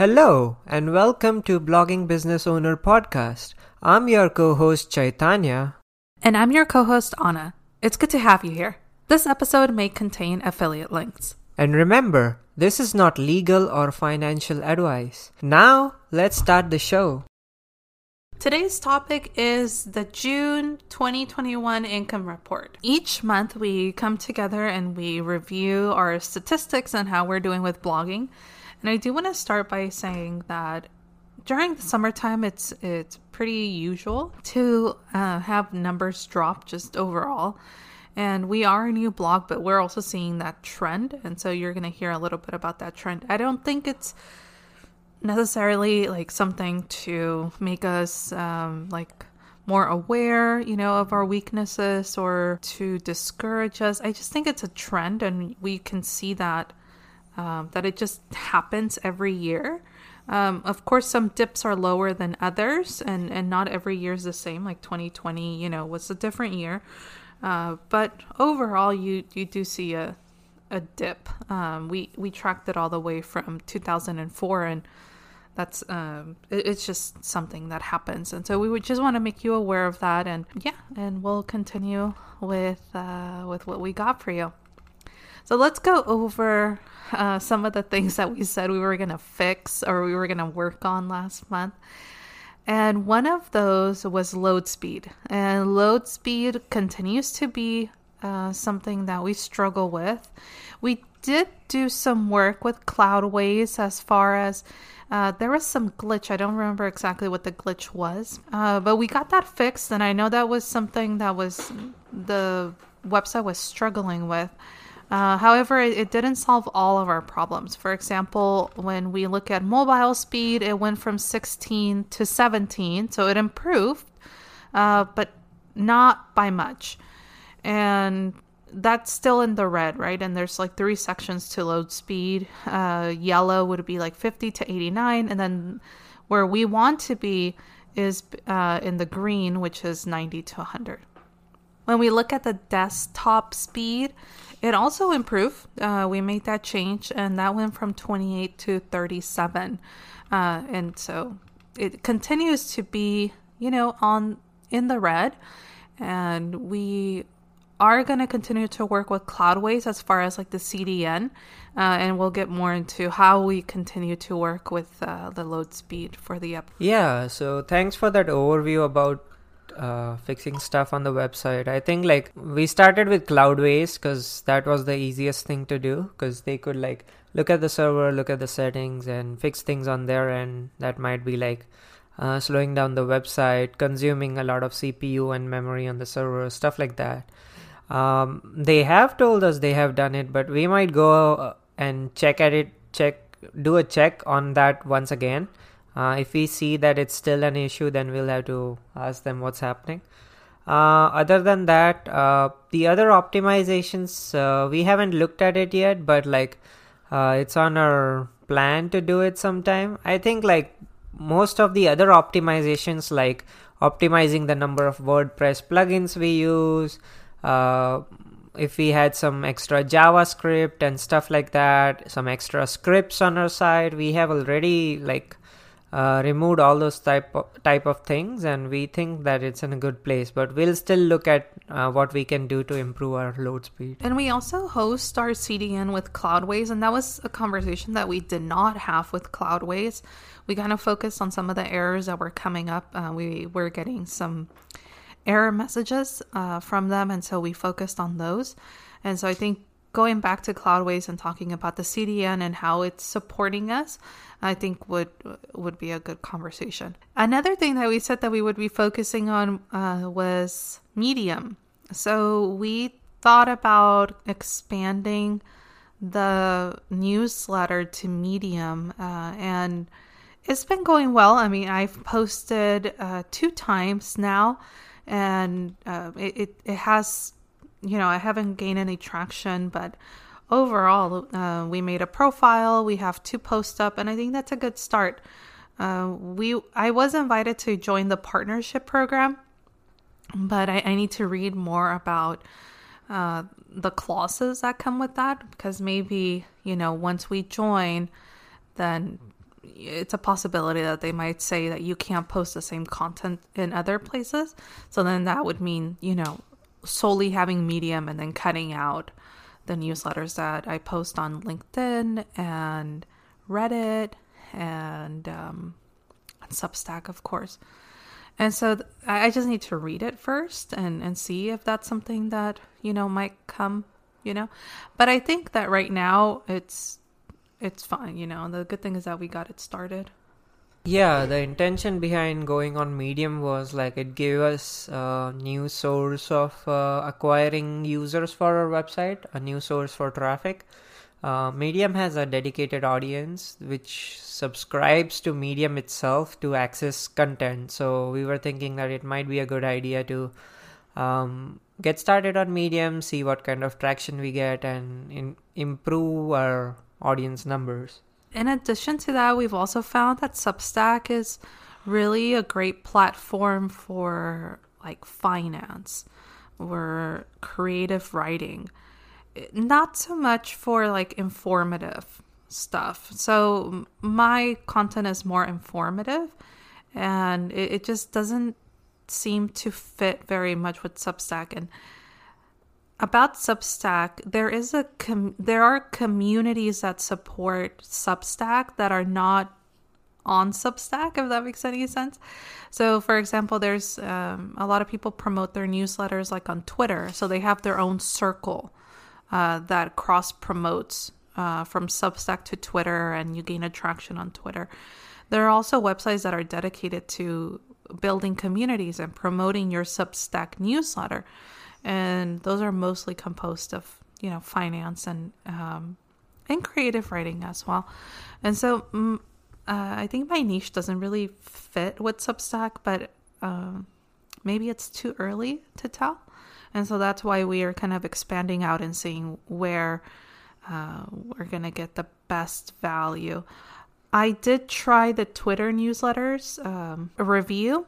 Hello, and welcome to Blogging Business Owner Podcast. I'm your co host Chaitanya. And I'm your co host Anna. It's good to have you here. This episode may contain affiliate links. And remember, this is not legal or financial advice. Now, let's start the show. Today's topic is the June 2021 income report. Each month, we come together and we review our statistics and how we're doing with blogging. And I do want to start by saying that during the summertime, it's it's pretty usual to uh, have numbers drop just overall. And we are a new blog, but we're also seeing that trend. And so you're going to hear a little bit about that trend. I don't think it's necessarily like something to make us um, like more aware, you know, of our weaknesses or to discourage us. I just think it's a trend, and we can see that um, that it just happens every year. Um, of course, some dips are lower than others, and and not every year is the same. Like 2020, you know, was a different year, uh, but overall, you you do see a a dip. Um, we we tracked it all the way from 2004 and that's um it, it's just something that happens and so we would just want to make you aware of that and yeah and we'll continue with uh with what we got for you so let's go over uh, some of the things that we said we were going to fix or we were going to work on last month and one of those was load speed and load speed continues to be uh, something that we struggle with we did do some work with cloudways as far as uh, there was some glitch. I don't remember exactly what the glitch was, uh, but we got that fixed, and I know that was something that was the website was struggling with. Uh, however, it, didn't solve all of our problems. For example, when we look at mobile speed, it went from 16 to 17, so it improved, uh, but not by much. And that's still in the red, right? And there's like three sections to load speed. Uh, yellow would be like 50 to 89, and then where we want to be is uh, in the green, which is 90 to 100. When we look at the desktop speed, it also improved. Uh, we made that change, and that went from 28 to 37. Uh, and so it continues to be, you know, on in the red. And we are going to continue to work with Cloudways as far as like the CDN, uh, and we'll get more into how we continue to work with uh, the load speed for the app. Yeah, so thanks for that overview about uh, fixing stuff on the website. I think like we started with Cloudways because that was the easiest thing to do because they could like look at the server, look at the settings, and fix things on their end. That might be like uh, slowing down the website, consuming a lot of CPU and memory on the server, stuff like that. Um, they have told us they have done it, but we might go uh, and check at it, check, do a check on that once again. Uh, if we see that it's still an issue, then we'll have to ask them what's happening. Uh, other than that, uh, the other optimizations, uh, we haven't looked at it yet, but like uh, it's on our plan to do it sometime. I think like most of the other optimizations, like optimizing the number of WordPress plugins we use, uh, if we had some extra javascript and stuff like that some extra scripts on our side we have already like uh, removed all those type of, type of things and we think that it's in a good place but we'll still look at uh, what we can do to improve our load speed. And we also host our cdn with cloudways and that was a conversation that we did not have with cloudways. We kind of focused on some of the errors that were coming up. Uh, we were getting some error messages uh, from them, and so we focused on those. And so I think going back to Cloudways and talking about the CDN and how it's supporting us, I think would would be a good conversation. Another thing that we said that we would be focusing on uh, was Medium. So we thought about expanding the newsletter to Medium, uh, and it's been going well. I mean, I've posted uh, two times now and uh, it, it, it has you know i haven't gained any traction but overall uh, we made a profile we have two posts up and i think that's a good start uh, we i was invited to join the partnership program but i, I need to read more about uh, the clauses that come with that because maybe you know once we join then it's a possibility that they might say that you can't post the same content in other places. So then that would mean, you know, solely having Medium and then cutting out the newsletters that I post on LinkedIn and Reddit and um, Substack, of course. And so th- I just need to read it first and, and see if that's something that, you know, might come, you know. But I think that right now it's it's fine, you know. The good thing is that we got it started. Yeah, the intention behind going on Medium was like it gave us a new source of uh, acquiring users for our website, a new source for traffic. Uh, Medium has a dedicated audience which subscribes to Medium itself to access content. So we were thinking that it might be a good idea to um, get started on Medium, see what kind of traction we get, and in, improve our audience numbers. In addition to that, we've also found that Substack is really a great platform for like finance or creative writing. Not so much for like informative stuff. So my content is more informative and it, it just doesn't seem to fit very much with Substack and about Substack, there is a com- there are communities that support Substack that are not on Substack, if that makes any sense. So, for example, there's um, a lot of people promote their newsletters like on Twitter, so they have their own circle uh, that cross promotes uh, from Substack to Twitter, and you gain attraction on Twitter. There are also websites that are dedicated to building communities and promoting your Substack newsletter and those are mostly composed of you know finance and um, and creative writing as well. And so mm, uh, I think my niche doesn't really fit with Substack, but um, maybe it's too early to tell. And so that's why we are kind of expanding out and seeing where uh, we're going to get the best value. I did try the Twitter newsletters um, review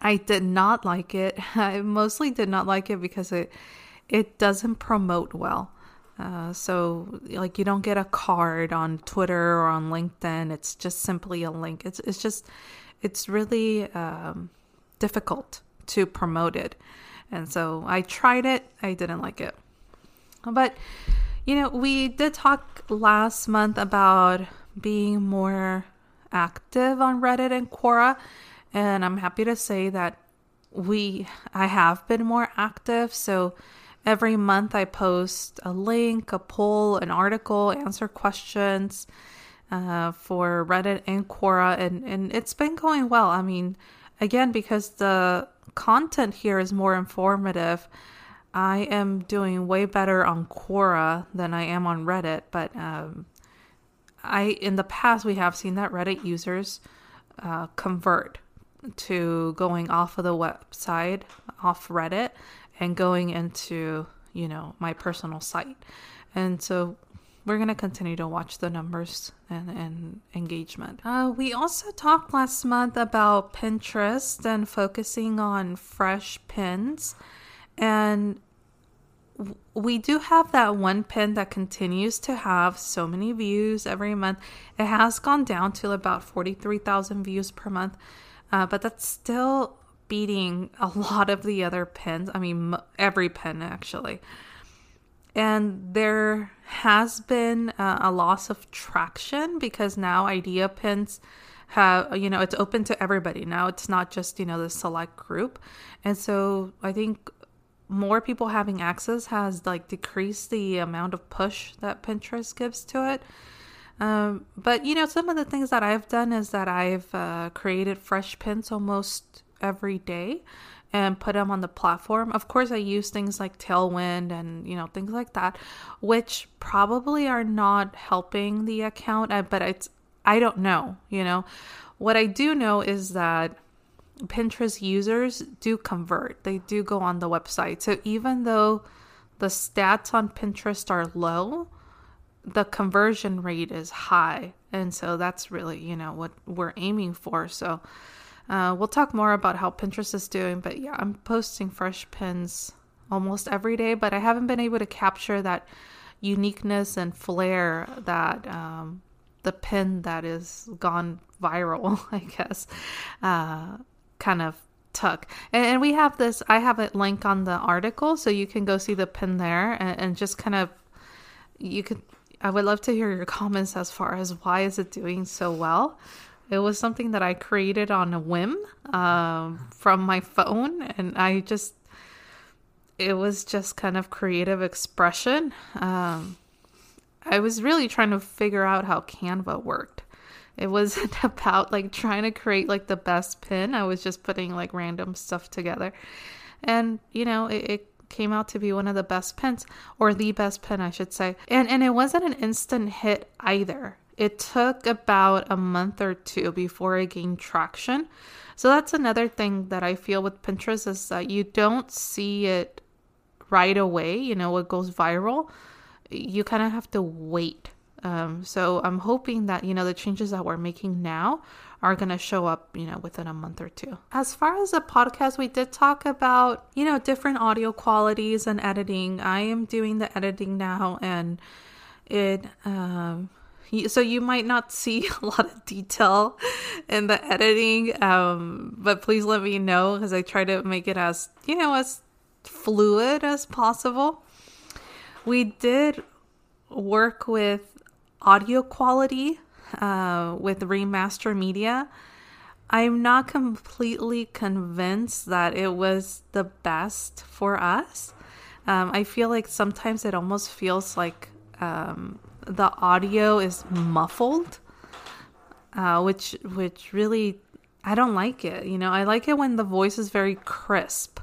I did not like it. I mostly did not like it because it it doesn't promote well. Uh, so like you don't get a card on Twitter or on LinkedIn. It's just simply a link. It's it's just it's really um, difficult to promote it. And so I tried it. I didn't like it. But you know, we did talk last month about being more active on Reddit and Quora and I'm happy to say that we I have been more active. So every month I post a link, a poll, an article, answer questions uh, for Reddit and Quora, and and it's been going well. I mean, again because the content here is more informative. I am doing way better on Quora than I am on Reddit, but um, I in the past we have seen that Reddit users uh, convert to going off of the website, off Reddit, and going into, you know, my personal site. And so we're going to continue to watch the numbers and, and engagement. Uh, we also talked last month about Pinterest and focusing on fresh pins. And we do have that one pin that continues to have so many views every month. It has gone down to about 43,000 views per month uh, but that's still beating a lot of the other pins. I mean, every pin actually. And there has been uh, a loss of traction because now idea pins have, you know, it's open to everybody. Now it's not just, you know, the select group. And so I think more people having access has like decreased the amount of push that Pinterest gives to it. Um, but you know, some of the things that I've done is that I've uh, created fresh pins almost every day and put them on the platform. Of course, I use things like Tailwind and you know things like that, which probably are not helping the account. Uh, but it's I don't know. You know, what I do know is that Pinterest users do convert. They do go on the website. So even though the stats on Pinterest are low, the conversion rate is high. And so that's really, you know, what we're aiming for. So uh, we'll talk more about how Pinterest is doing. But yeah, I'm posting fresh pins almost every day, but I haven't been able to capture that uniqueness and flair that um, the pin that is gone viral, I guess, uh, kind of took. And, and, we have this, I have a link on the article, so you can go see the pin there and, and just kind of, you could, I would love to hear your comments as far as why is it doing so well. It was something that I created on a whim um, from my phone, and I just, it was just kind of creative expression. Um, I was really trying to figure out how Canva worked. It wasn't about like trying to create like the best pin. I was just putting like random stuff together. And, you know, it, it came out to be one of the best pins or the best pin I should say. And and it wasn't an instant hit either. It took about a month or two before it gained traction. So that's another thing that I feel with Pinterest is that you don't see it right away, you know, it goes viral you kind of have to wait. Um, so I'm hoping that, you know, the changes that we're making now are going to show up, you know, within a month or two. As far as the podcast, we did talk about, you know, different audio qualities and editing. I am doing the editing now and it, um, so you might not see a lot of detail in the editing um, but please let me know because i try to make it as you know as fluid as possible we did work with audio quality uh, with Remaster Media. I'm not completely convinced that it was the best for us. Um, I feel like sometimes it almost feels like um, the audio is muffled, uh, which which really I don't like it. You know, I like it when the voice is very crisp.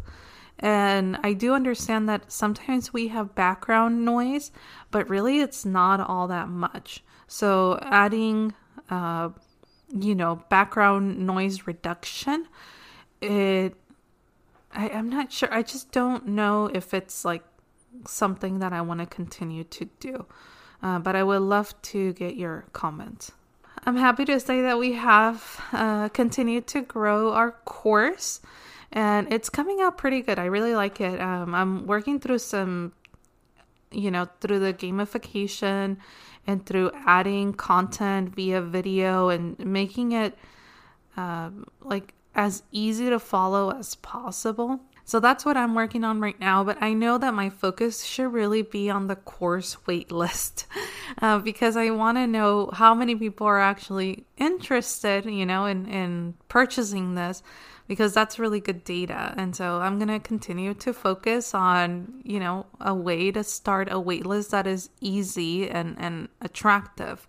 And I do understand that sometimes we have background noise, but really it's not all that much. So adding, uh, you know, background noise reduction, it, I, I'm not sure. I just don't know if it's like something that I want to continue to do. Uh, but I would love to get your comments. I'm happy to say that we have uh, continued to grow our course and it's coming out pretty good. I really like it. Um, I'm working through some, you know, through the gamification and through adding content via video and making it um, like as easy to follow as possible. So that's what I'm working on right now. But I know that my focus should really be on the course wait list uh, because I want to know how many people are actually interested, you know, in, in purchasing this because that's really good data. And so I'm going to continue to focus on, you know, a way to start a waitlist that is easy and, and attractive.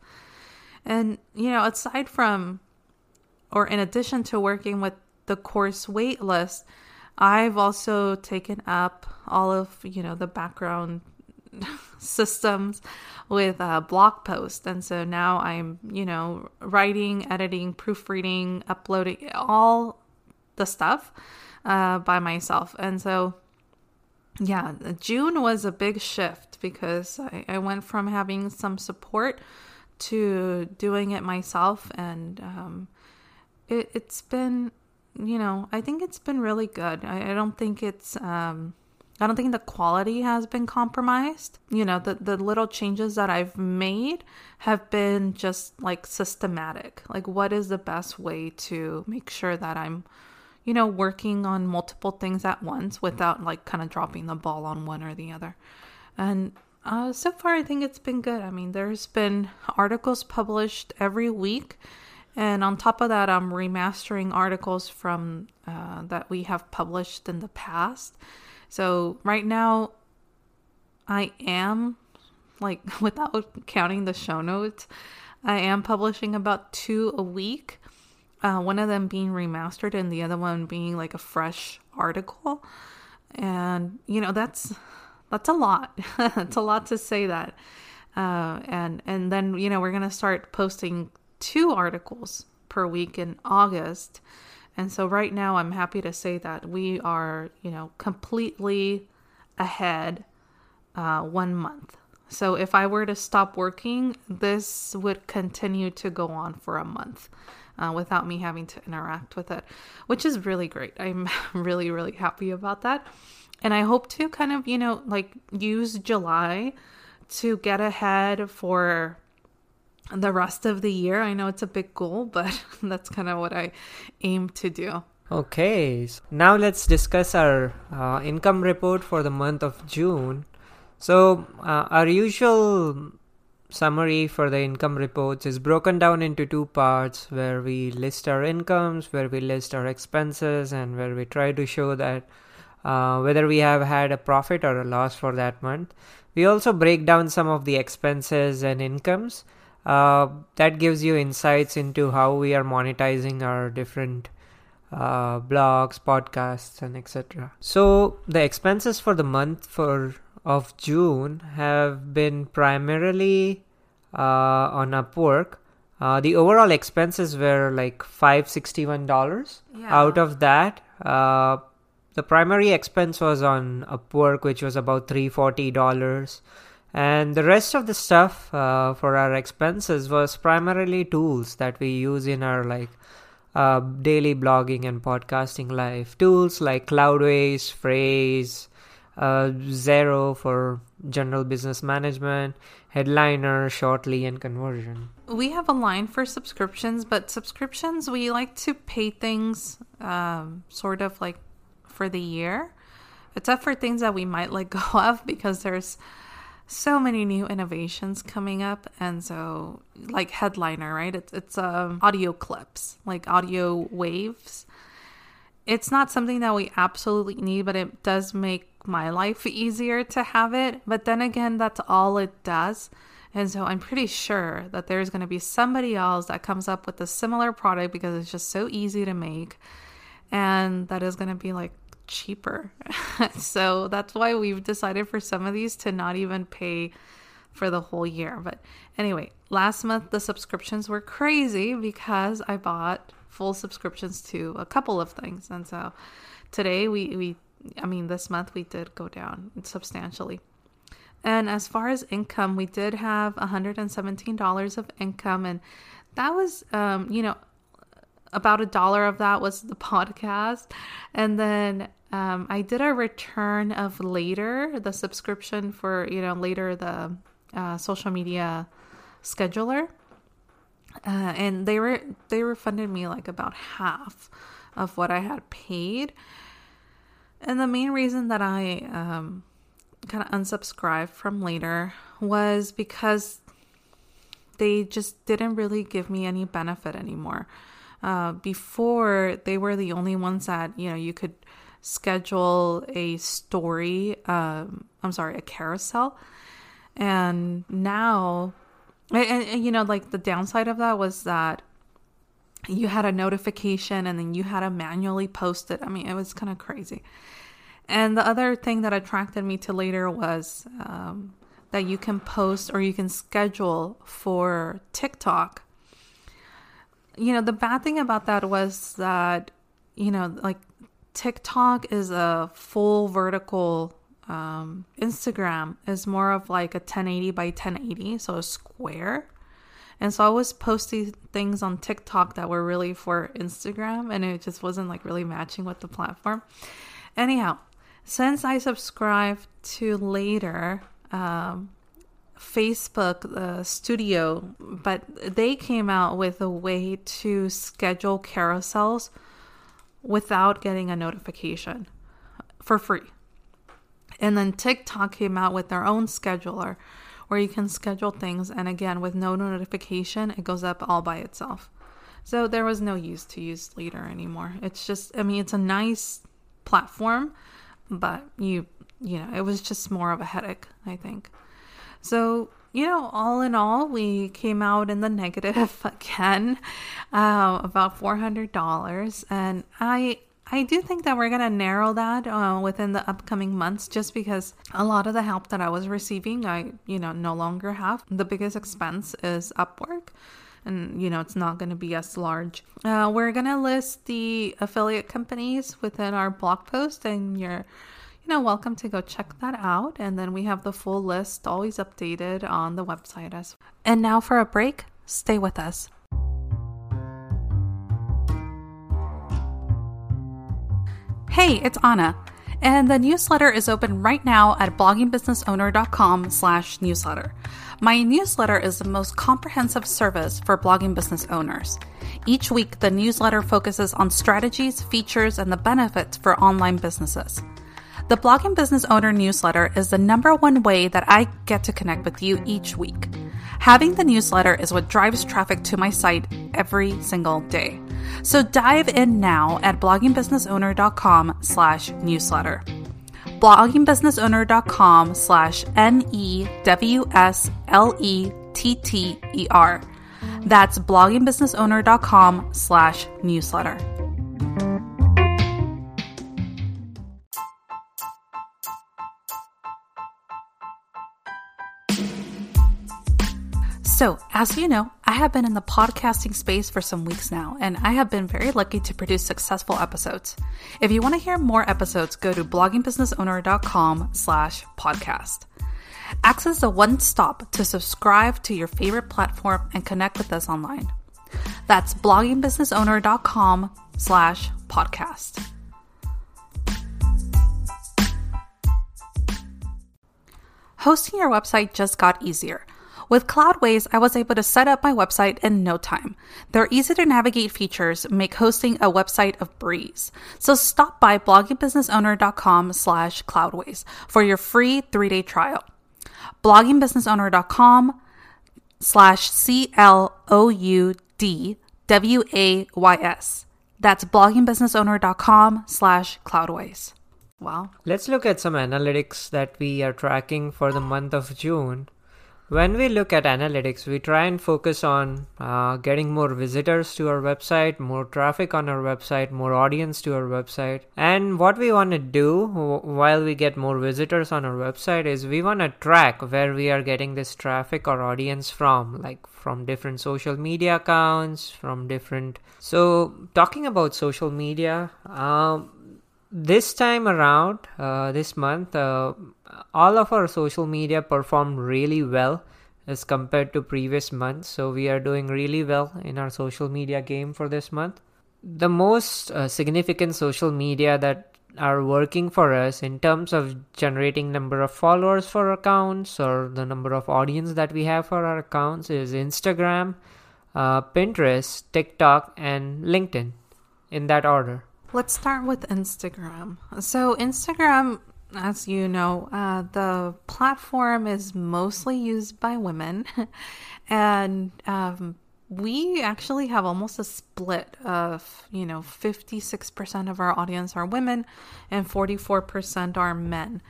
And, you know, aside from, or in addition to working with the course waitlist, I've also taken up all of, you know, the background systems with a blog post. And so now I'm, you know, writing, editing, proofreading, uploading all the stuff uh, by myself. And so, yeah, June was a big shift because I, I went from having some support to doing it myself. And um, it, it's been, you know, I think it's been really good. I, I don't think it's. Um, I don't think the quality has been compromised. You know, the, the little changes that I've made have been just like systematic. Like, what is the best way to make sure that I'm you know, working on multiple things at once without like kind of dropping the ball on one or the other. And uh, so far, I think it's been good. I mean, there's been articles published every week. And on top of that, I'm remastering articles from uh, that we have published in the past. So right now, I am like without counting the show notes, I am publishing about two a week uh, one of them being remastered and the other one being like a fresh article. And you know that's that's a lot. It's a lot to say that. Uh, and and then you know we're gonna start posting two articles per week in august. And so right now i'm happy to say that we are you know completely ahead uh, one month. So if i were to stop working this would continue to go on for a month uh, without me having to interact with it, which is really great. I'm really, really happy about that. And I hope to kind of, you know, like use July to get ahead for the rest of the year. I know it's a big goal, but that's kind of what I aim to do. Okay, so now let's discuss our uh, income report for the month of June. So, uh, our usual summary for the income reports is broken down into two parts where we list our incomes, where we list our expenses, and where we try to show that uh, whether we have had a profit or a loss for that month. We also break down some of the expenses and incomes. Uh, that gives you insights into how we are monetizing our different uh, blogs, podcasts, and etc. So the expenses for the month for of June have been primarily uh, on Upwork. Uh, the overall expenses were like five sixty one dollars. Yeah. Out of that, uh, the primary expense was on Upwork, which was about three forty dollars, and the rest of the stuff uh, for our expenses was primarily tools that we use in our like uh, daily blogging and podcasting life. Tools like Cloudways, Frase, uh, Xero for general business management, Headliner, Shortly, and Conversion. We have a line for subscriptions, but subscriptions, we like to pay things um, sort of like for the year, except for things that we might let go of because there's so many new innovations coming up. And so like headliner right? It's it's um audio clips like audio waves. It's not something that we absolutely need but it does make my life easier to have it but then again that's all it does and so i'm pretty sure that there's going to be somebody else that comes up with a similar product because it's just so easy to make and that is going to be like cheaper. so that's why we've decided for some of these to not even pay for the whole year. But anyway, last month the subscriptions were crazy because I bought full subscriptions to a couple of things. And so today we, we I mean, this month we did go down substantially. And as far as income, we did have $117 of income. And that was, um, you know, about a dollar of that was the podcast. And then um, I did a return of later, the subscription for, you know, later the uh, social media scheduler. Uh, and they were they refunded me like about half of what I had paid. And the main reason that I um, kind of unsubscribed from later was because they just didn't really give me any benefit anymore. Uh, before, they were the only ones that you know you could schedule a story. Um, I'm sorry, a carousel, and now, and, and you know, like the downside of that was that you had a notification and then you had to manually post it. I mean, it was kind of crazy. And the other thing that attracted me to later was um, that you can post or you can schedule for TikTok. You know, the bad thing about that was that, you know, like TikTok is a full vertical. Um, Instagram is more of like a 1080 by 1080, so a square. And so I was posting things on TikTok that were really for Instagram, and it just wasn't like really matching with the platform. Anyhow, since I subscribed to later, um, Facebook uh, Studio, but they came out with a way to schedule carousels without getting a notification for free. And then TikTok came out with their own scheduler where you can schedule things, and again, with no notification, it goes up all by itself. So there was no use to use Later anymore. It's just, I mean, it's a nice platform, but you, you know, it was just more of a headache, I think. So, you know, all in all, we came out in the negative again, uh, about four hundred dollars, and I I do think that we're going to narrow that uh, within the upcoming months just because a lot of the help that I was receiving, I, you know, no longer have. The biggest expense is Upwork. And, you know, it's not going to be as large. Uh, we're going to list the affiliate companies within our blog post, and you're, you know, welcome to go check that out. And then we have the full list always updated on the website as well. And now for a break, stay with us. Hey, it's Anna. And the newsletter is open right now at bloggingbusinessowner.com slash newsletter. My newsletter is the most comprehensive service for blogging business owners. Each week, the newsletter focuses on strategies, features, and the benefits for online businesses. The Blogging Business Owner newsletter is the number one way that I get to connect with you each week. Having the newsletter is what drives traffic to my site every single day. So dive in now at bloggingbusinessowner.com slash newsletter. bloggingbusinessowner.com slash N-E-W-S-L-E-T-T-E-R. That's bloggingbusinessowner.com slash newsletter. So, as you know, I have been in the podcasting space for some weeks now, and I have been very lucky to produce successful episodes. If you want to hear more episodes, go to bloggingbusinessowner.com slash podcast. Access a one-stop to subscribe to your favorite platform and connect with us online. That's bloggingbusinessowner.com slash podcast. Hosting your website just got easier. With Cloudways, I was able to set up my website in no time. Their easy to navigate features make hosting a website a breeze. So stop by bloggingbusinessowner.com slash cloudways for your free three-day trial. bloggingbusinessowner.com slash C-L-O-U-D-W-A-Y-S. That's bloggingbusinessowner.com slash cloudways. Wow. Let's look at some analytics that we are tracking for the month of June. When we look at analytics, we try and focus on uh, getting more visitors to our website, more traffic on our website, more audience to our website. And what we want to do while we get more visitors on our website is we want to track where we are getting this traffic or audience from, like from different social media accounts, from different. So, talking about social media, um, this time around, uh, this month, uh, all of our social media performed really well as compared to previous months. So we are doing really well in our social media game for this month. The most uh, significant social media that are working for us in terms of generating number of followers for accounts or the number of audience that we have for our accounts is Instagram, uh, Pinterest, TikTok, and LinkedIn in that order. Let's start with Instagram. So, Instagram, as you know, uh, the platform is mostly used by women. and um, we actually have almost a split of, you know, 56% of our audience are women and 44% are men.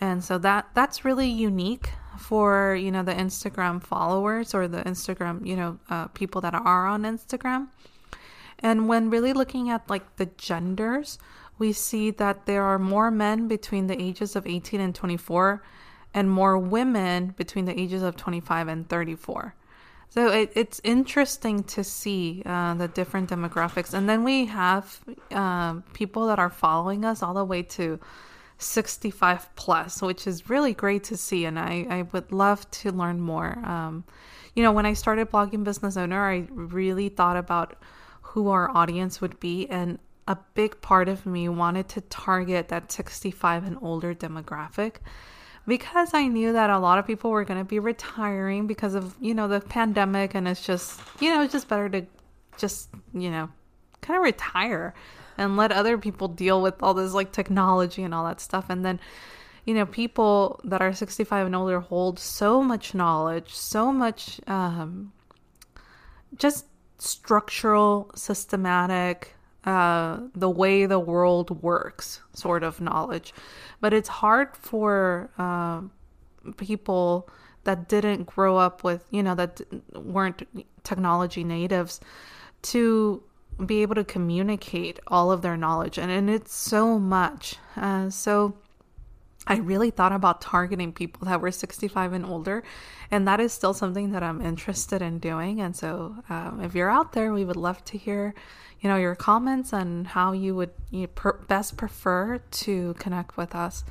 And so that that's really unique for, you know, the Instagram followers or the Instagram, you know, uh, people that are on Instagram. And when really looking at like the genders, we see that there are more men between the ages of 18 and 24 and more women between the ages of 25 and 34. So it, it's interesting to see uh, the different demographics. And then we have uh, people that are following us all the way to 65 plus, which is really great to see. And I, I would love to learn more. Um, you know, when I started blogging Business Owner, I really thought about who our audience would be. And a big part of me wanted to target that 65 and older demographic because I knew that a lot of people were going to be retiring because of, you know, the pandemic. And it's just, you know, it's just better to just, you know, kind of retire and let other people deal with all this like technology and all that stuff. And then, you know, people that are 65 and older hold so much knowledge, so much, um, just structural, systematic, uh, the way the world works sort of knowledge. But it's hard for uh, people that didn't grow up with, you know, that weren't technology natives to be able to communicate all of their knowledge. And, and it's so much. Uh, so I really thought about targeting people that were 65 and older, and that is still something that I'm interested in doing. And so, um, if you're out there, we would love to hear, you know, your comments on how you would you per- best prefer to connect with us.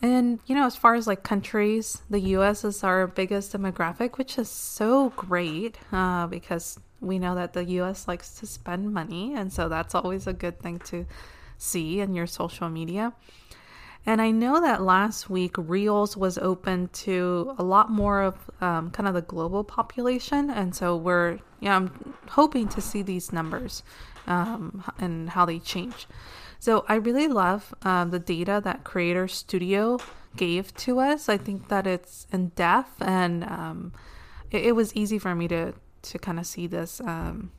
And you know, as far as like countries, the U.S. is our biggest demographic, which is so great uh, because we know that the U.S. likes to spend money, and so that's always a good thing to see in your social media. And I know that last week Reels was open to a lot more of um, kind of the global population, and so we're yeah I'm hoping to see these numbers um, and how they change. So I really love um, the data that Creator Studio gave to us. I think that it's in depth and um, it, it, was easy for me to to kind of see this um,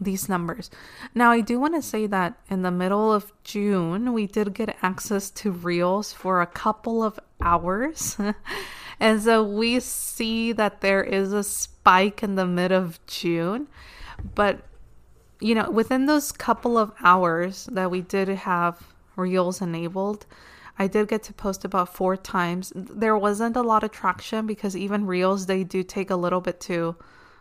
these numbers. Now, I do want to say that in the middle of June, we did get access to Reels for a couple of hours. and so we see that there is a spike in the mid of June. But, you know, within those couple of hours that we did have Reels enabled, I did get to post about four times. There wasn't a lot of traction because even Reels, they do take a little bit to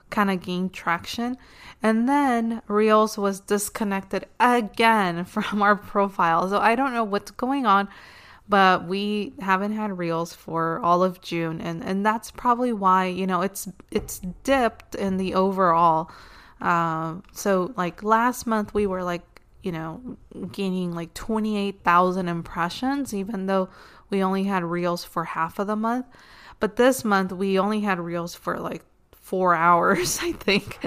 kind of gained traction. And then Reels was disconnected again from our profile. So I don't know what's going on, but we haven't had Reels for all of June and and that's probably why, you know, it's it's dipped in the overall. Um so like last month we were like, you know, gaining like 28,000 impressions even though we only had Reels for half of the month. But this month we only had Reels for like four hours, I think.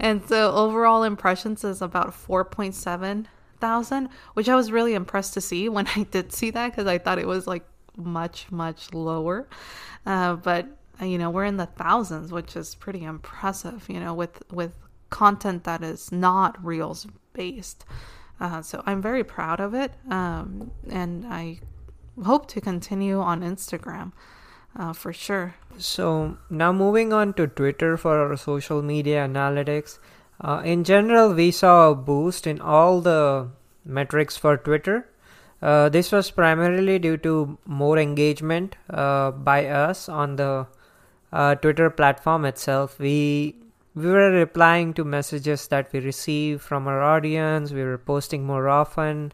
and so overall impressions is about 4.7 thousand, which I was really impressed to see when I did see that because I thought it was like much, much lower. Uh, but uh, you know, we're in the thousands, which is pretty impressive, you know, with, with content that is not reels based. Uh, so I'm very proud of it. Um, and I hope to continue on Instagram uh, for sure. So now moving on to Twitter for our social media analytics. Uh, in general, we saw a boost in all the metrics for Twitter. Uh, this was primarily due to more engagement uh, by us on the uh, Twitter platform itself. We we were replying to messages that we received from our audience. We were posting more often.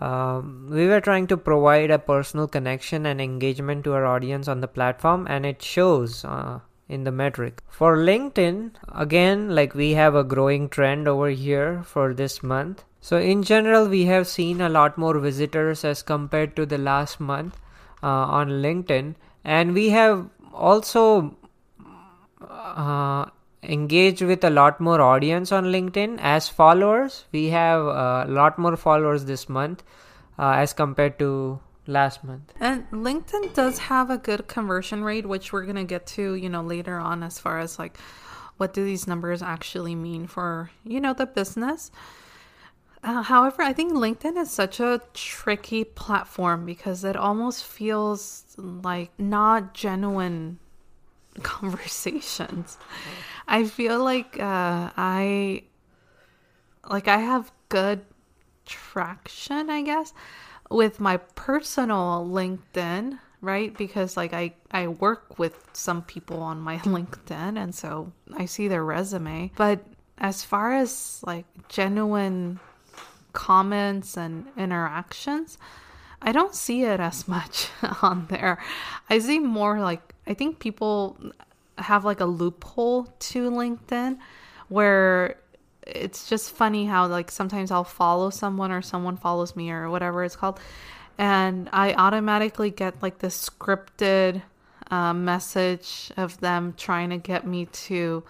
Um, we were trying to provide a personal connection and engagement to our audience on the platform, and it shows uh, in the metric. For LinkedIn, again, like we have a growing trend over here for this month. So, in general, we have seen a lot more visitors as compared to the last month uh, on LinkedIn, and we have also uh, engage with a lot more audience on LinkedIn as followers. We have a lot more followers this month uh, as compared to last month. And LinkedIn does have a good conversion rate, which we're going to get to, you know, later on as far as like what do these numbers actually mean for, you know, the business. Uh, however, I think LinkedIn is such a tricky platform because it almost feels like not genuine conversations. I feel like uh, I like I have good traction, I guess, with my personal LinkedIn, right? Because like I I work with some people on my LinkedIn and so I see their resume. But as far as like genuine comments and interactions, I don't see it as much on there. I see more like I think people have like a loophole to LinkedIn where it's just funny how like sometimes I'll follow someone or someone follows me or whatever it's called and I automatically get like this scripted uh, message of them trying to get me to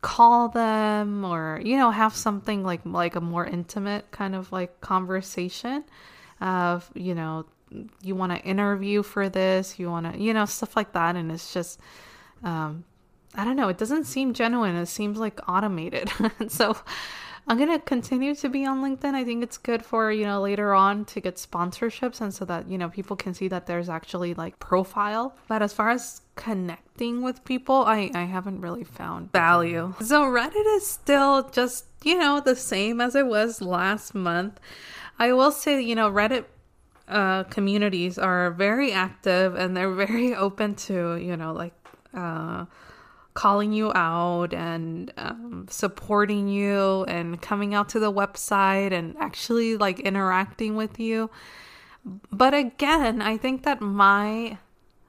call them or you know have something like like a more intimate kind of like conversation of you know you want to interview for this you want to you know stuff like that and it's just um i don't know. It doesn't seem genuine. It seems like automated. So i'm going to continue to be on linkedin. I think it's good for you know later on to get sponsorships and so that you know people can see that there's actually like profile. But as far as connecting with people i i haven't really found value. So reddit is still just you know the same as it was last month. I will say you know reddit uh, communities are very active and they're very open to, you know, like uh, calling you out and um, supporting you and coming out to the website and actually like interacting with you. But again, I think that my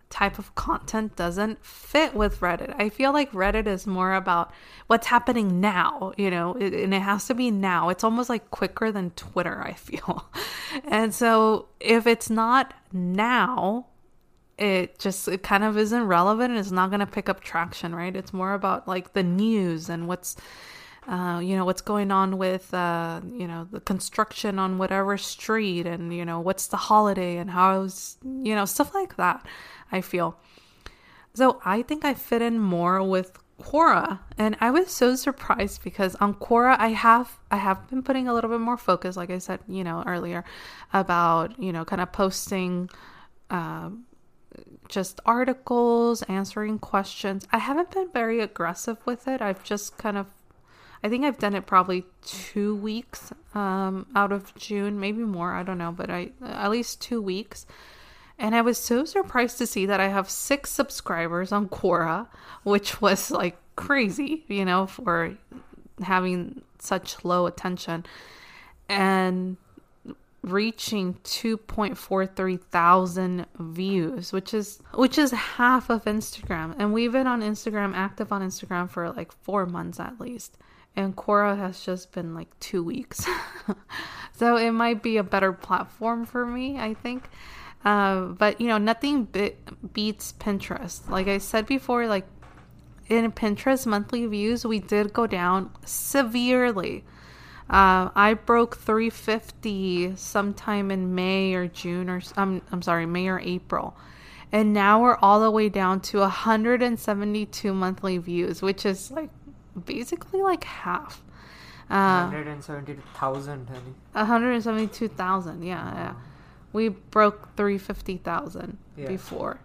type of content doesn't fit with Reddit. I feel like Reddit is more about what's happening now, you know, and it has to be now. It's almost like quicker than Twitter, I feel. and so if it's not now, it just it kind of isn't relevant and it's not going to pick up traction, right? It's more about like the news and what's uh, you know what's going on with uh, you know the construction on whatever street and you know what's the holiday and how's you know stuff like that i feel so i think i fit in more with quora and i was so surprised because on quora i have i have been putting a little bit more focus like i said you know earlier about you know kind of posting uh, just articles answering questions i haven't been very aggressive with it i've just kind of I think I've done it probably two weeks um, out of June, maybe more. I don't know, but I at least two weeks. And I was so surprised to see that I have six subscribers on Quora, which was like crazy, you know, for having such low attention. And reaching 2.43 thousand views which is which is half of instagram and we've been on instagram active on instagram for like four months at least and Quora has just been like two weeks. so it might be a better platform for me, I think. Uh, but you know, nothing be- beats Pinterest. Like I said before, like in Pinterest monthly views, we did go down severely. Uh, I broke 350 sometime in May or June or I'm I'm sorry, May or April. And now we're all the way down to 172 monthly views, which is like basically like half. Uh, 172,000, 172,000, yeah, yeah. We broke 350,000 yeah. before.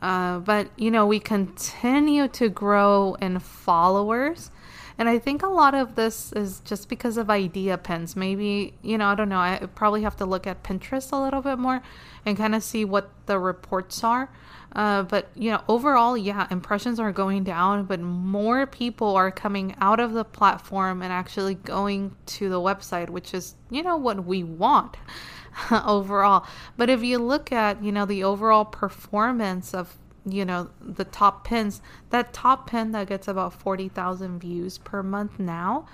Uh, but, you know, we continue to grow in followers. And I think a lot of this is just because of idea pins. Maybe, you know, I don't know. I probably have to look at Pinterest a little bit more and kind of see what the reports are. Uh, but you know, overall, yeah, impressions are going down, but more people are coming out of the platform and actually going to the website, which is you know what we want overall. But if you look at you know the overall performance of you know the top pins, that top pin that gets about forty thousand views per month now,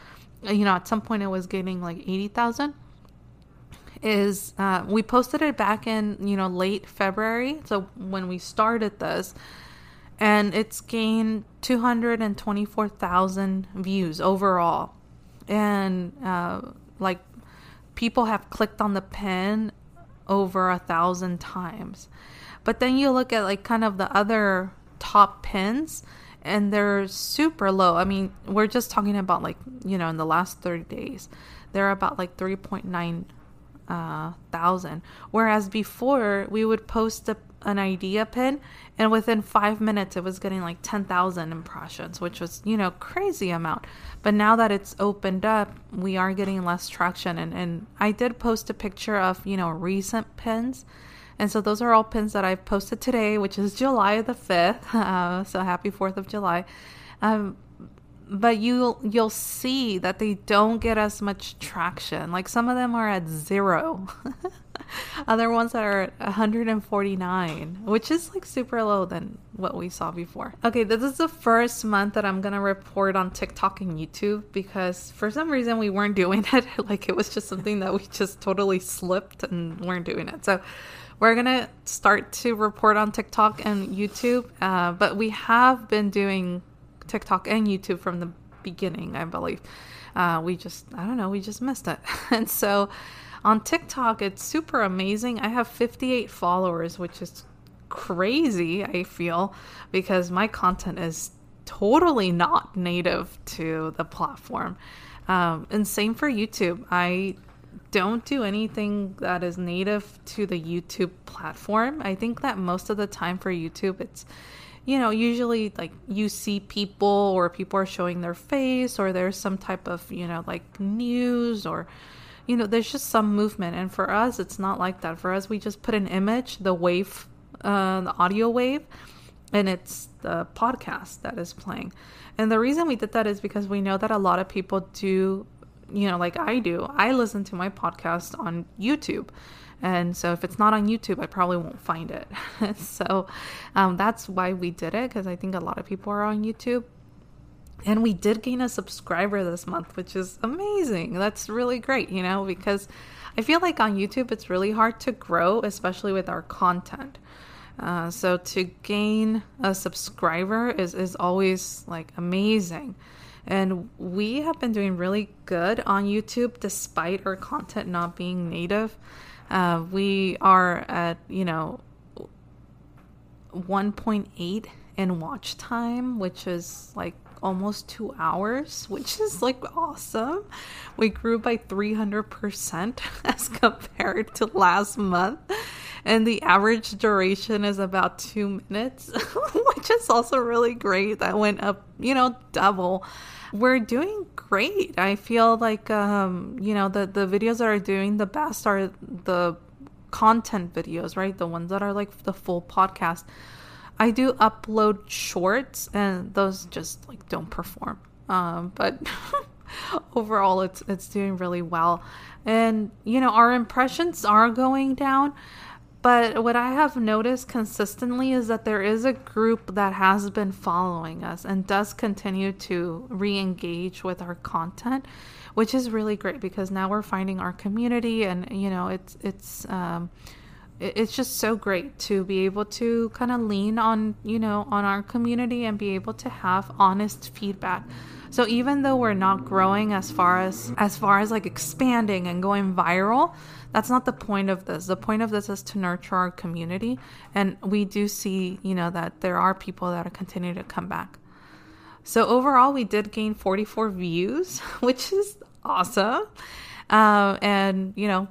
you know, at some point it was getting like eighty thousand is uh, we posted it back in you know late February, so when we started this, and it's gained two hundred and twenty four thousand views overall, and uh, like people have clicked on the pin over a thousand times. But then you look at like kind of the other top pins and they're super low. I mean, we're just talking about like, you know, in the last 30 days, they're about like 3.9 uh, thousand. Whereas before we would post a, an idea pin and within five minutes it was getting like 10,000 impressions, which was, you know, crazy amount. But now that it's opened up, we are getting less traction. And, and I did post a picture of, you know, recent pins. And so those are all pins that I've posted today, which is July the 5th. Uh, so happy 4th of July. Um, but you'll you'll see that they don't get as much traction. Like some of them are at zero. Other ones that are at 149, which is like super low than what we saw before. Okay, this is the first month that I'm gonna report on TikTok and YouTube because for some reason we weren't doing it. like it was just something that we just totally slipped and weren't doing it. So we're gonna start to report on TikTok and YouTube, uh, but we have been doing TikTok and YouTube from the beginning, I believe. Uh, we just, I don't know, we just missed it. and so on TikTok, it's super amazing. I have 58 followers, which is crazy, I feel, because my content is totally not native to the platform. Um, and same for YouTube. I don't do anything that is native to the YouTube platform. I think that most of the time for YouTube, it's you know, usually like you see people or people are showing their face or there's some type of, you know, like news or, you know, there's just some movement. And for us, it's not like that. For us, we just put an image, the wave, uh, the audio wave, and it's the podcast that is playing. And the reason we did that is because we know that a lot of people do, you know, like I do, I listen to my podcast on YouTube. And so if it's not on YouTube, I probably won't find it. so um, that's why we did it because I think a lot of people are on YouTube. And we did gain a subscriber this month, which is amazing. That's really great, you know, because I feel like on YouTube it's really hard to grow, especially with our content. Uh, so to gain a subscriber is, is always like amazing. And we have been doing really good on YouTube despite our content not being native. Uh, we are at, you know, 1.8 in watch time, which is like almost two hours, which is like awesome. We grew by 300% as compared to last month. And the average duration is about two minutes, which is also really great. That went up, you know, double. We're doing great. I feel like, um, you know, the, the videos that are doing the best are the content videos, right? The ones that are like the full podcast I do upload shorts, and those just like don't perform. Um, but overall, it's it's doing really well, and you know our impressions are going down. But what I have noticed consistently is that there is a group that has been following us and does continue to re engage with our content, which is really great because now we're finding our community and, you know, it's, it's, um, it's just so great to be able to kind of lean on you know on our community and be able to have honest feedback. So even though we're not growing as far as as far as like expanding and going viral that's not the point of this. The point of this is to nurture our community and we do see you know that there are people that are continuing to come back. So overall we did gain 44 views which is awesome. Uh, and you know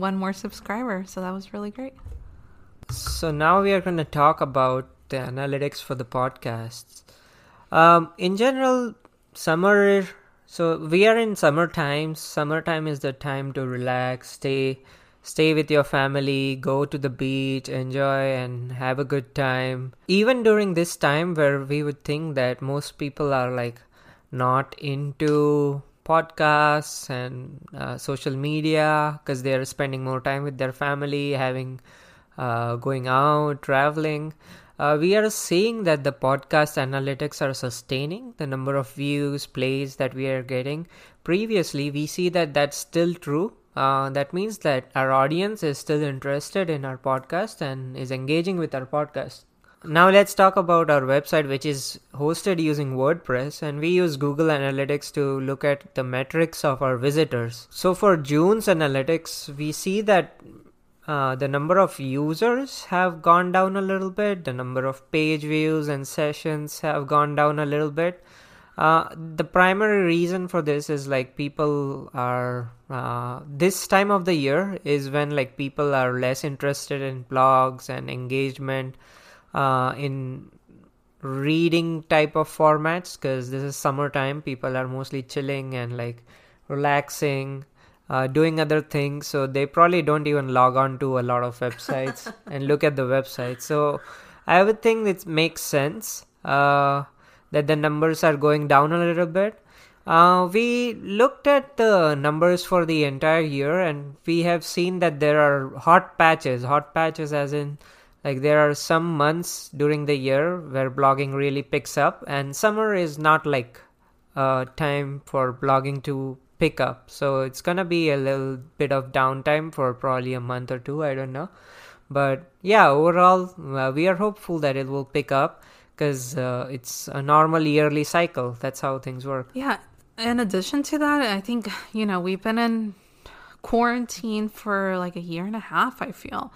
one more subscriber. So that was really great. So now we are going to talk about the analytics for the podcasts. Um, in general, summer. So we are in summer times. Summertime is the time to relax, stay, stay with your family, go to the beach, enjoy, and have a good time. Even during this time, where we would think that most people are like not into podcasts and uh, social media because they're spending more time with their family, having uh, going out, traveling. Uh, we are seeing that the podcast analytics are sustaining the number of views, plays that we are getting. Previously, we see that that's still true. Uh, that means that our audience is still interested in our podcast and is engaging with our podcast. Now let's talk about our website, which is hosted using WordPress, and we use Google Analytics to look at the metrics of our visitors. So for June's analytics, we see that uh, the number of users have gone down a little bit, the number of page views and sessions have gone down a little bit. Uh, the primary reason for this is like people are uh, this time of the year is when like people are less interested in blogs and engagement uh, in reading type of formats because this is summertime people are mostly chilling and like relaxing uh, doing other things so they probably don't even log on to a lot of websites and look at the website. So i would think it makes sense uh, that the numbers are going down a little bit. Uh, we looked at the numbers for the entire year and we have seen that there are hot patches hot patches as in like there are some months during the year where blogging really picks up and summer is not like a time for blogging to pick up. So it's gonna be a little bit of downtime for probably a month or two i don't know. But yeah overall uh, we are hopeful that it will pick up because uh, it's a normal yearly cycle. That's how things work. Yeah in addition to that i think you know we've been in quarantine for like a year and a half i feel.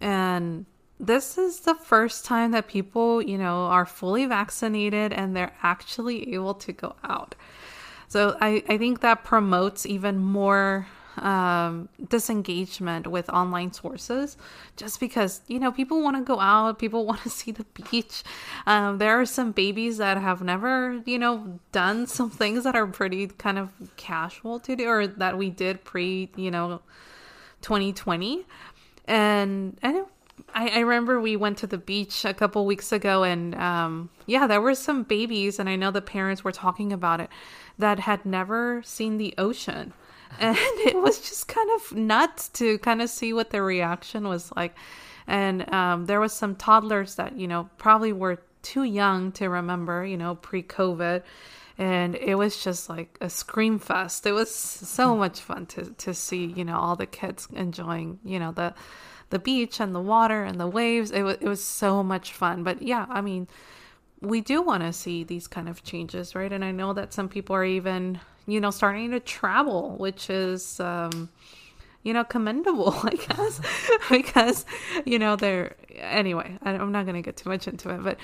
And this is the first time that people, you know, are fully vaccinated and they're actually able to go out. So I, I think that promotes even more um, disengagement with online sources just because, you know, people want to go out, people want to see the beach. Um, there are some babies that have never, you know, done some things that are pretty kind of casual to do or that we did pre, you know, 2020 and and I, I remember we went to the beach a couple weeks ago, and um, yeah, there were some babies, and I know the parents were talking about it that had never seen the ocean. and it was just kind of nuts to kind of see what their reaction was like. And um, there was some toddlers that you know probably were too young to remember, you know, pre-COVID, and it was just like a scream fest. It was so much fun to to see, you know, all the kids enjoying, you know, the the beach and the water and the waves. It was it was so much fun. But yeah, I mean, we do want to see these kind of changes, right? And I know that some people are even, you know, starting to travel, which is um you know, commendable, I guess, because, you know, they're, anyway, I'm not going to get too much into it, but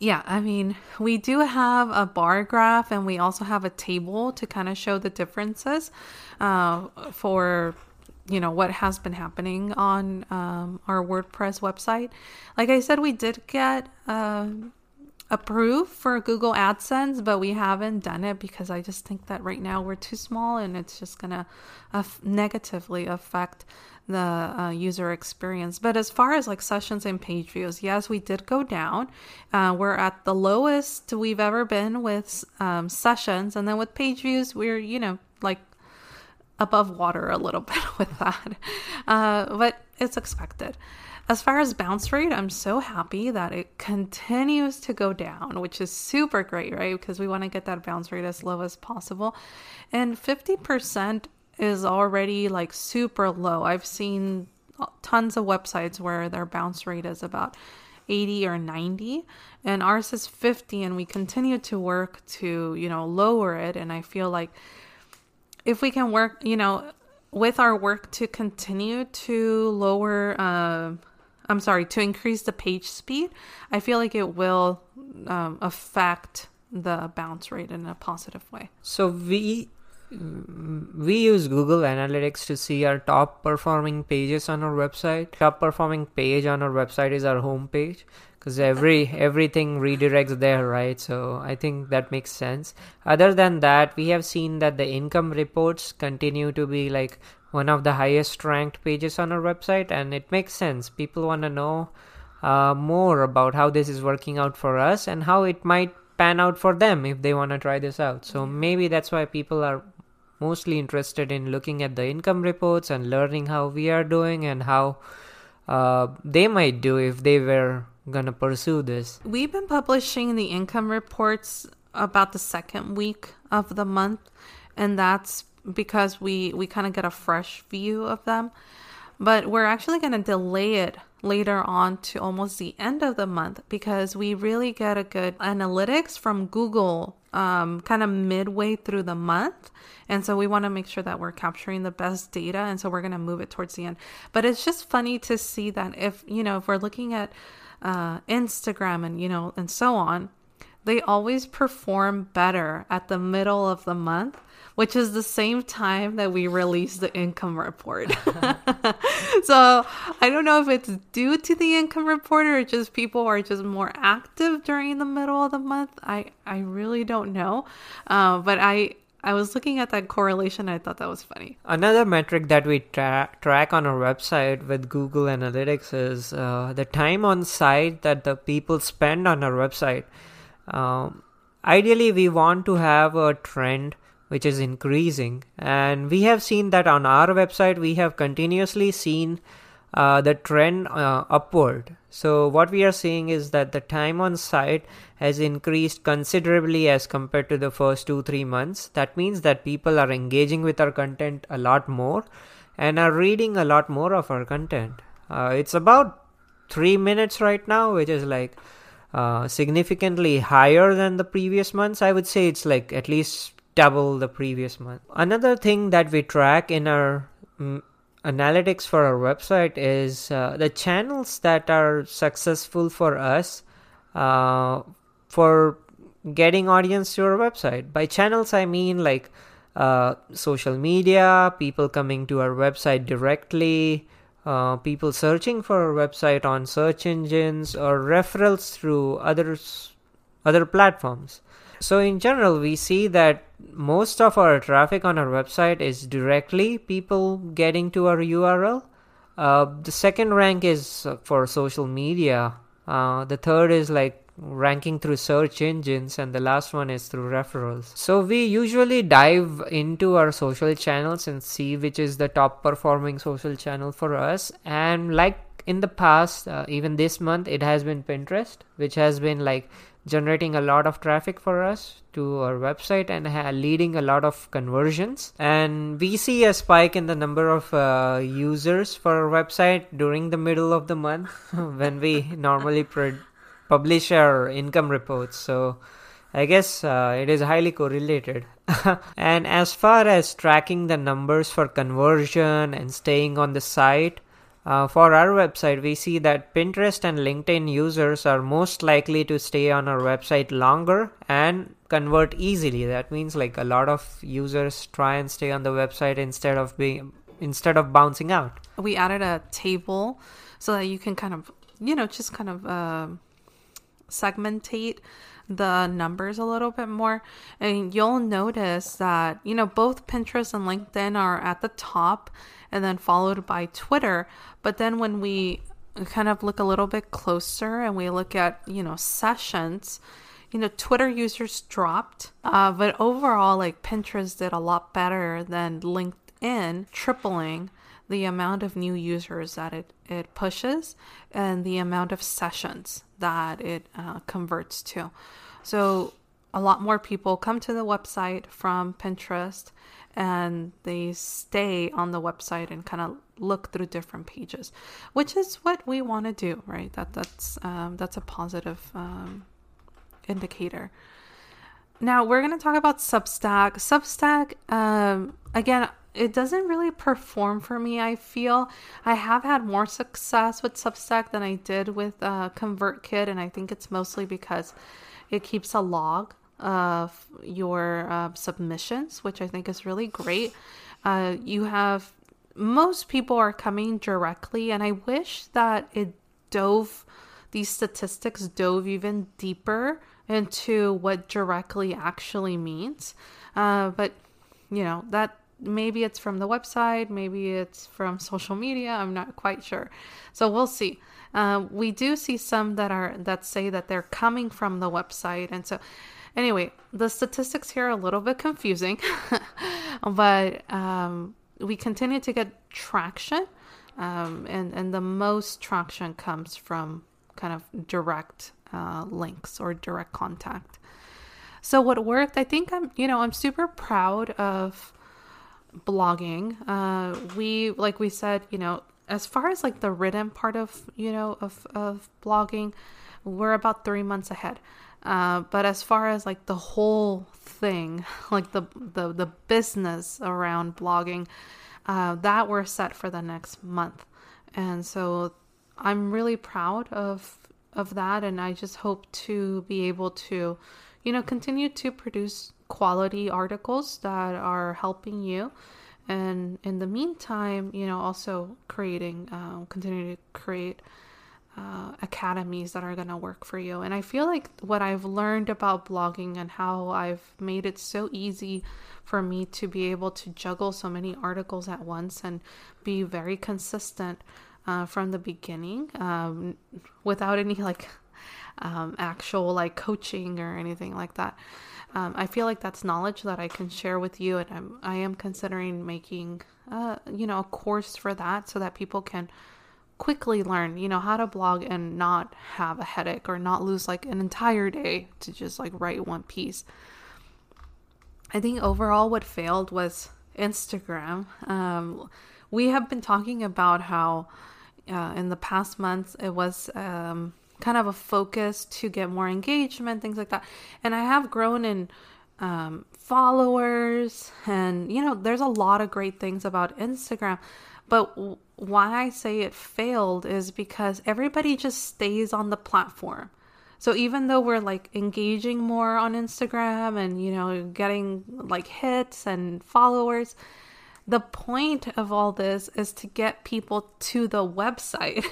yeah, I mean, we do have a bar graph and we also have a table to kind of show the differences uh, for you know what has been happening on um, our WordPress website. Like I said, we did get uh, approved for Google AdSense, but we haven't done it because I just think that right now we're too small and it's just gonna negatively affect the uh, user experience. But as far as like sessions and page views, yes, we did go down. Uh, we're at the lowest we've ever been with um, sessions, and then with page views, we're you know like above water a little bit with that, uh, but it's expected. As far as bounce rate, I'm so happy that it continues to go down, which is super great, right? Because we want to get that bounce rate as low as possible. And 50% is already like super low. I've seen tons of websites where their bounce rate is about 80 or 90 and ours is 50 and we continue to work to, you know, lower it and I feel like if we can work, you know, with our work to continue to lower uh, I'm sorry, to increase the page speed, I feel like it will um, affect the bounce rate in a positive way. So we we use Google Analytics to see our top performing pages on our website. Top performing page on our website is our home page because every everything redirects there, right? So I think that makes sense. Other than that, we have seen that the income reports continue to be like one of the highest ranked pages on our website, and it makes sense. People want to know uh, more about how this is working out for us and how it might pan out for them if they want to try this out. So maybe that's why people are mostly interested in looking at the income reports and learning how we are doing and how uh, they might do if they were gonna pursue this. We've been publishing the income reports about the second week of the month, and that's because we we kind of get a fresh view of them. But we're actually to delay it later on to almost the end of the month because we really get a good analytics from Google um, kind of midway through the month. And so we want to make sure that we're capturing the best data. And so we're going to move it towards the end. But it's just funny to see that if, you know, if we're looking at uh, Instagram and, you know, and so on, they always perform better at the middle of the month which is the same time that we release the income report. so I don't know if it's due to the income report or just people are just more active during the middle of the month. I, I really don't know. Uh, but I, I was looking at that correlation. I thought that was funny. Another metric that we tra- track on our website with Google Analytics is uh, the time on site that the people spend on our website. Um, ideally, we want to have a trend which is increasing. And we have seen that on our website, we have continuously seen uh, the trend uh, upward. So, what we are seeing is that the time on site has increased considerably as compared to the first two, three months. That means that people are engaging with our content a lot more and are reading a lot more of our content. Uh, it's about three minutes right now, which is like uh, significantly higher than the previous months. I would say it's like at least double the previous month. Another thing that we track in our mm, analytics for our website is uh, the channels that are successful for us uh, for getting audience to our website. By channels, I mean like uh, social media, people coming to our website directly, uh, people searching for our website on search engines, or referrals through others, other platforms. So, in general, we see that most of our traffic on our website is directly people getting to our URL. Uh, the second rank is for social media. Uh, the third is like ranking through search engines and the last one is through referrals so we usually dive into our social channels and see which is the top performing social channel for us and like in the past uh, even this month it has been pinterest which has been like generating a lot of traffic for us to our website and ha- leading a lot of conversions. And we see a spike in the number of uh, users for our website during the middle of the month when we normally publish our income reports. So i guess uh, it is highly correlated. And as far as tracking the numbers for conversion and staying on the site uh, for our website, we see that Pinterest and LinkedIn users are most likely to stay on our website longer and convert easily. That means like a lot of users try and stay on the website instead of being instead of bouncing out. We added a table so that you can kind of you know just kind of uh, segmentate the numbers a little bit more and you'll notice that you know both Pinterest and LinkedIn are at the top and then followed by Twitter but then when we kind of look a little bit closer and we look at you know sessions you know Twitter users dropped uh, but overall like Pinterest did a lot better than LinkedIn tripling the amount of new users that it, it pushes and the amount of sessions that it uh, converts to. So, a lot more people come to the website from Pinterest and they stay on the website and kind of look through different pages, which is what we want to do, right? That that's um, that's a positive um, indicator. Now we're going to talk about Substack. Substack, um, again, it doesn't really perform for me. I feel I have had more success with Substack than I did with uh, ConvertKit, and I think it's mostly because it keeps a log of your uh, submissions, which I think is really great. Uh, you have most people are coming directly, and I wish that it dove these statistics dove even deeper into what directly actually means. Uh, but you know that maybe it's from the website, maybe it's from social media. I'm not quite sure. So we'll see. Uh, we do see some that are that say that they're coming from the website, and so anyway, the statistics here are a little bit confusing, but um, we continue to get traction, um, and and the most traction comes from kind of direct uh, links or direct contact. So what worked? I think I'm you know I'm super proud of blogging. Uh, we like we said, you know, as far as like the written part of you know of of blogging, we're about three months ahead. Uh, but as far as like the whole thing, like the the the business around blogging, uh, that we're set for the next month, and so I'm really proud of of that, and I just hope to be able to, you know, continue to produce quality articles that are helping you. And in the meantime you know also creating uh, continue to create uh, academies that are going to work for you. And i feel like what i've learned about blogging and how i've made it so easy for me to be able to juggle so many articles at once and be very consistent uh, from the beginning um, without any like um, actual like coaching or anything like that. Um, I feel like that's knowledge that I can share with you, and I'm I am considering making, uh, you know, a course for that so that people can quickly learn, you know, how to blog and not have a headache or not lose like an entire day to just like write one piece. I think overall what failed was Instagram. Um, we have been talking about how uh, in the past months it was um, kind of a focus to get more engagement, things like that. And I have grown in um, followers, and you know, there's a lot of great things about Instagram. But why I say it failed is because everybody just stays on the platform. So even though we're like engaging more on Instagram and you know getting like hits and followers, the point of all this is to get people to the website.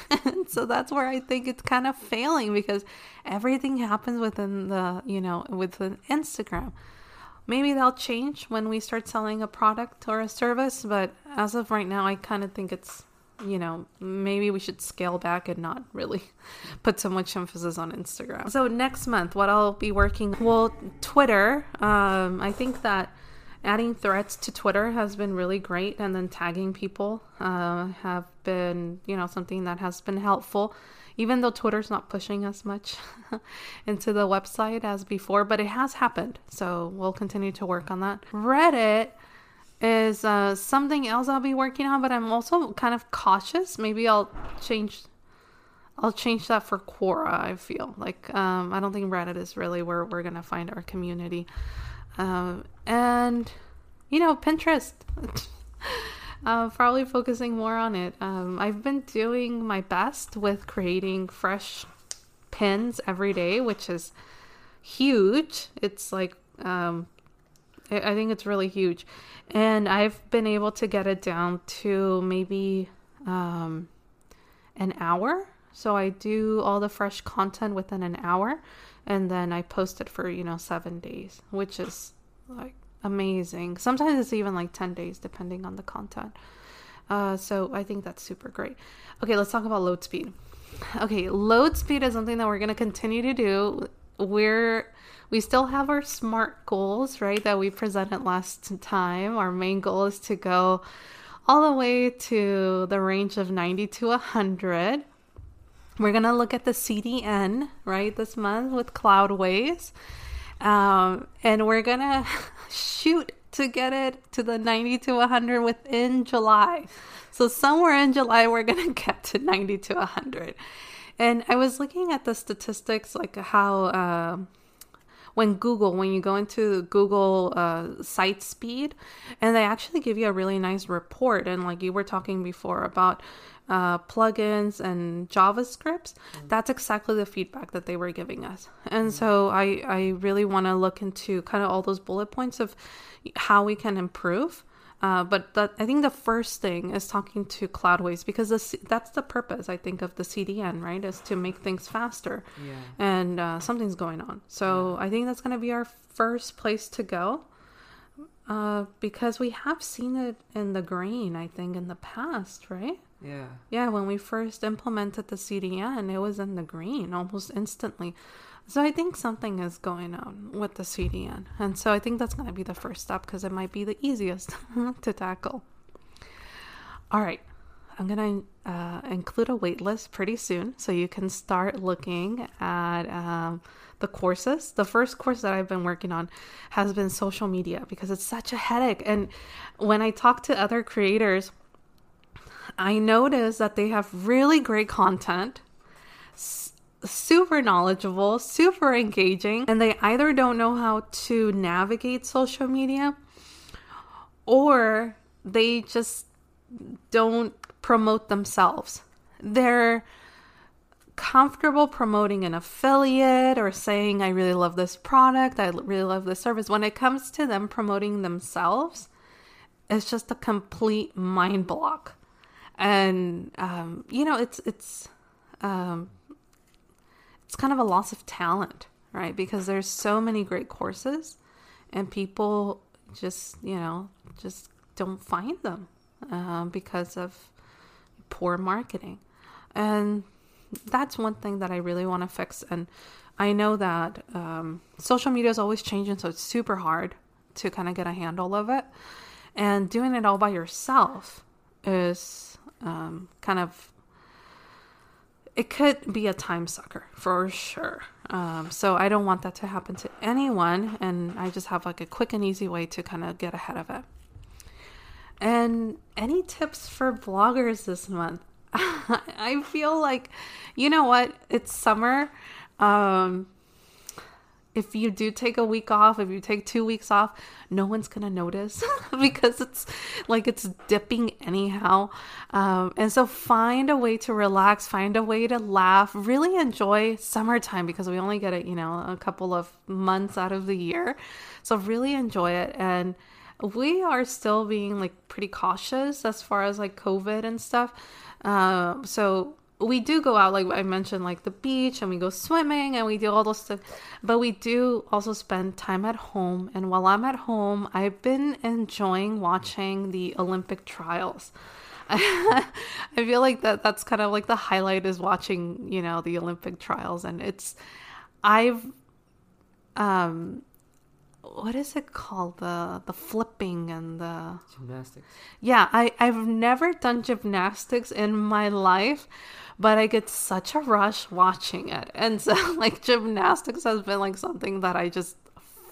so that's where I think it's kind of failing because everything happens within the, you know, within Instagram. Maybe that'll change when we start selling a product or a service, but as of right now, I kind of think it's you know, maybe we should scale back and not really put so much emphasis on Instagram. So next month, what I'll be working well, Twitter. Um, I think that adding threads to Twitter has been really great, and then tagging people uh, have been, you know, something that has been helpful. Even though Twitter's not pushing as much into the website as before, but it has happened. So we'll continue to work on that. Reddit is uh, something else I'll be working on, but I'm also kind of cautious. Maybe I'll change. I'll change that for Quora. I feel like um, I don't think Reddit is really where we're gonna find our community, um, and you know Pinterest. uh, probably focusing more on it. Um, I've been doing my best with creating fresh pins every day, which is huge. It's like um, I think it's really huge. And I've been able to get it down to maybe um, an hour. So I do all the fresh content within an hour and then I post it for, you know, seven days, which is like amazing. Sometimes it's even like 10 days depending on the content. Uh, so I think that's super great. Okay, let's talk about load speed. Okay, load speed is something that we're going to continue to do. We're we still have our smart goals, right? That we presented last time. Our main goal is to go all the way to the range of 90 to 100. We're going to look at the CDN, right, this month with Cloudways. Um, and we're going to shoot to get it to the 90 to 100 within July. So, somewhere in July, we're going to get to 90 to 100. And I was looking at the statistics, like how. Uh, when Google, when you go into Google uh, site speed, and they actually give you a really nice report. And like you were talking before about uh, plugins and JavaScripts, mm-hmm. that's exactly the feedback that they were giving us. And mm-hmm. so I, I really want to look into kind of all those bullet points of how we can improve. Uh, but the, I think the first thing is talking to Cloudways because the, that's the purpose, I think, of the CDN, right? Is to make things faster. Yeah. And uh, something's going on. So yeah. I think that's going to be our first place to go uh, because we have seen it in the green, I think, in the past, right? Yeah. Yeah, when we first implemented the CDN, it was in the green almost instantly. So I think something is going on with the CDN. And so I think that's going to be the first step because it might be the easiest to tackle. All right. I'm going to uh, include a waitlist pretty soon so you can start looking at um, the courses. The first course that I've been working on has been social media because it's such a headache. And when I talk to other creators, I notice that they have really great content super knowledgeable, super engaging, and they either don't know how to navigate social media or they just don't promote themselves. They're comfortable promoting an affiliate or saying, I really love this product, I really love this service. When it comes to them promoting themselves, it's just a complete mind block. And, um, you know, it's, it's, um, it's kind of a loss of talent, right? Because there's so many great courses and people just, you know, just don't find them um, because of poor marketing. And that's one thing that I really want to fix. And I know that um, social media is always changing, so it's super hard to kind of get a handle of it. And doing it all by yourself is um, kind of it could be a time sucker for sure. Um, so I don't want that to happen to anyone, and I just have like a quick and easy way to kind of get ahead of it. And any tips for bloggers this month? I feel like, you know what? It's summer. Um, if you do take a week off, if you take two weeks off, no one's gonna notice because it's like it's dipping anyhow. Um, and so find a way to relax, find a way to laugh, really enjoy summertime because we only get it, you know, a couple of months out of the year. So really enjoy it. And we are still being like pretty cautious as far as like COVID and stuff. Uh, so we do go out like i mentioned like the beach and we go swimming and we do all those stuff. But we do also spend time at home and while i'm at home i've been enjoying watching the olympic trials. I feel like that that's kind of like the highlight is watching, you know, the Olympic trials and it's I've um what is it called? The the flipping and the Gymnastics. yeah i i've never done gymnastics in my life but i get such a rush watching it and so like gymnastics has been like something that i just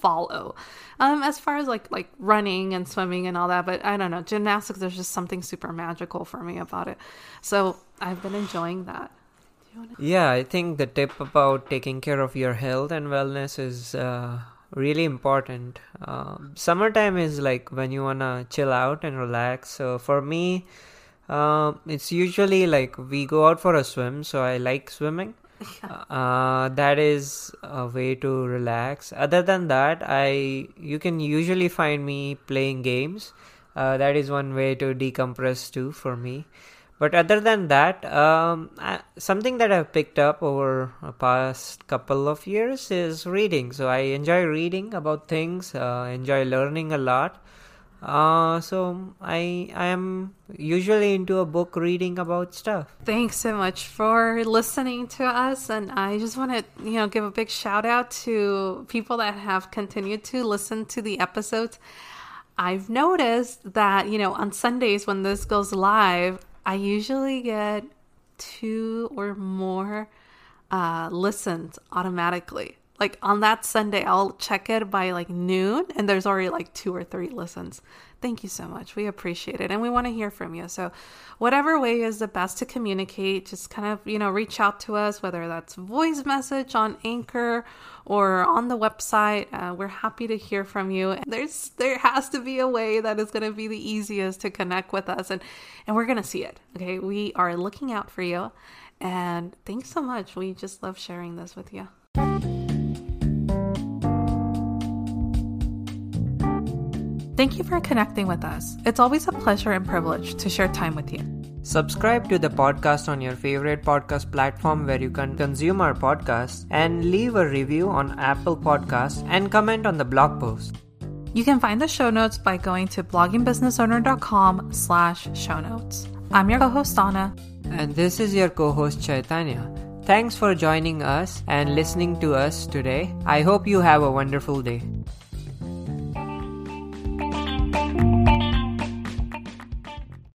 follow um as far as like like running and swimming and all that but i don't know gymnastics there's just something super magical for me about it so i've been enjoying that Yeah, I think the tip about taking care of your health and wellness is uh, really important. Uh, summertime is like when you wanna chill out and relax. So for me, uh, it's usually like we go out for a swim. So I like swimming. Uh, that is a way to relax. Other than that, I you can usually find me playing games. Uh, that is one way to decompress too for me. But other than that, um, I, something that I've picked up over the past couple of years is reading. So I enjoy reading about things. Uh, enjoy learning a lot. Uh, so I I am usually into a book reading about stuff. Thanks so much for listening to us. And I just want to, you know, give a big shout out to people that have continued to listen to the episodes. I've noticed that, you know, on Sundays when this goes live, I usually get two or more uh, listens automatically. Like on that Sunday, I'll check it by like noon, and there's already like two or three listens. Thank you so much. We appreciate it, and we want to hear from you. So, whatever way is the best to communicate, just kind of you know reach out to us, whether that's voice message on Anchor or on the website. Uh, we're happy to hear from you. And there's there has to be a way that is going to be the easiest to connect with us, and and we're going to see it. Okay, we are looking out for you, and thanks so much. We just love sharing this with you. Thank you for connecting with us. It's always a pleasure and privilege to share time with you. Subscribe to the podcast on your favorite podcast platform where you can consume our podcast and leave a review on Apple Podcasts and comment on the blog post. You can find the show notes by going to bloggingbusinessowner.com slash show notes. I'm your co-host Anna. And this is your co-host Chaitanya. Thanks for joining us and listening to us today. I hope you have a wonderful day.